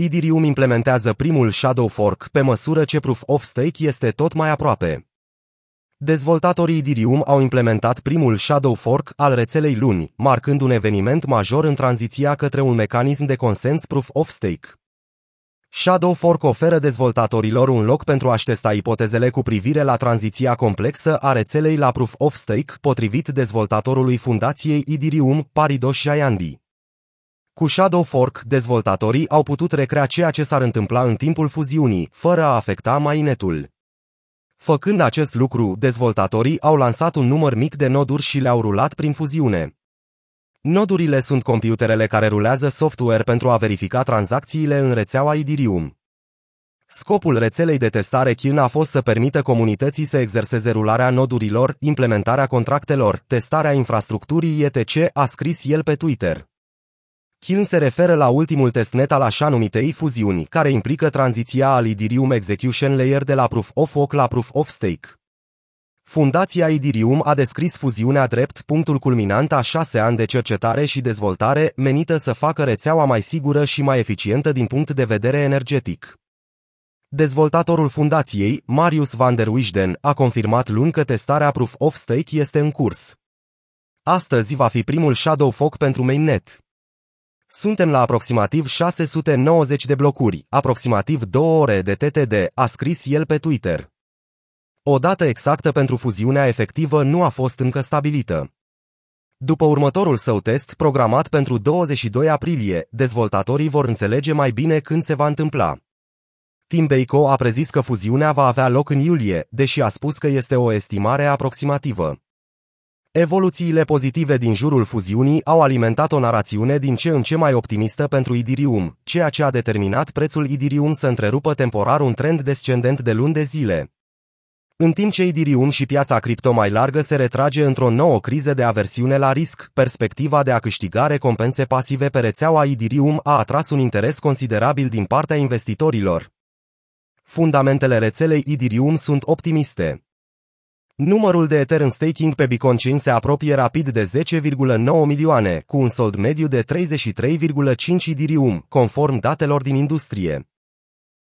Ethereum implementează primul Shadow Fork pe măsură ce Proof of Stake este tot mai aproape. Dezvoltatorii Ethereum au implementat primul Shadow Fork al rețelei luni, marcând un eveniment major în tranziția către un mecanism de consens Proof of Stake. Shadow Fork oferă dezvoltatorilor un loc pentru a-și testa ipotezele cu privire la tranziția complexă a rețelei la Proof of Stake, potrivit dezvoltatorului fundației Ethereum, Paridosh Jayandi. Cu Shadow Fork, dezvoltatorii au putut recrea ceea ce s-ar întâmpla în timpul fuziunii, fără a afecta mainnetul. Făcând acest lucru, dezvoltatorii au lansat un număr mic de noduri și le-au rulat prin fuziune. Nodurile sunt computerele care rulează software pentru a verifica tranzacțiile în rețeaua Ethereum. Scopul rețelei de testare Kin a fost să permită comunității să exerseze rularea nodurilor, implementarea contractelor, testarea infrastructurii etc., a scris el pe Twitter. Kin se referă la ultimul testnet al așa numitei fuziuni, care implică tranziția al Ethereum Execution Layer de la Proof of Work la Proof of Stake. Fundația Ethereum a descris fuziunea drept punctul culminant a șase ani de cercetare și dezvoltare menită să facă rețeaua mai sigură și mai eficientă din punct de vedere energetic. Dezvoltatorul fundației, Marius van der Wisden, a confirmat luni că testarea Proof of Stake este în curs. Astăzi va fi primul Shadow Fork pentru mainnet. Suntem la aproximativ 690 de blocuri, aproximativ 2 ore de TTD, a scris el pe Twitter. O dată exactă pentru fuziunea efectivă nu a fost încă stabilită. După următorul său test, programat pentru 22 aprilie, dezvoltatorii vor înțelege mai bine când se va întâmpla. Tim Beiko a prezis că fuziunea va avea loc în iulie, deși a spus că este o estimare aproximativă. Evoluțiile pozitive din jurul fuziunii au alimentat o narațiune din ce în ce mai optimistă pentru Ethereum, ceea ce a determinat prețul Ethereum să întrerupă temporar un trend descendent de luni de zile. În timp ce Ethereum și piața cripto mai largă se retrage într-o nouă criză de aversiune la risc, perspectiva de a câștiga recompense pasive pe rețeaua Ethereum a atras un interes considerabil din partea investitorilor. Fundamentele rețelei Ethereum sunt optimiste. Numărul de Ether în staking pe Bitcoin se apropie rapid de 10,9 milioane, cu un sold mediu de 33,5 Ethereum, conform datelor din industrie.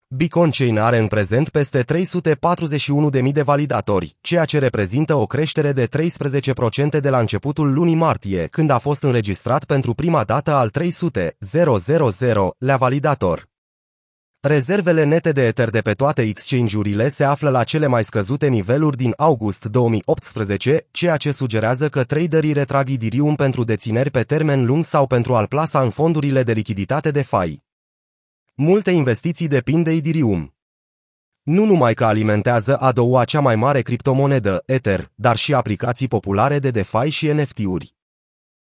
Bitcoin are în prezent peste 341.000 de validatori, ceea ce reprezintă o creștere de 13% de la începutul lunii martie, când a fost înregistrat pentru prima dată al 300.000 validator. Rezervele nete de Ether de pe toate exchange-urile se află la cele mai scăzute niveluri din august 2018, ceea ce sugerează că traderii retrag Ethereum pentru dețineri pe termen lung sau pentru a-l plasa în fondurile de lichiditate de FI. Multe investiții depind de Ethereum. Nu numai că alimentează a doua cea mai mare criptomonedă, Ether, dar și aplicații populare de DeFi și NFT-uri.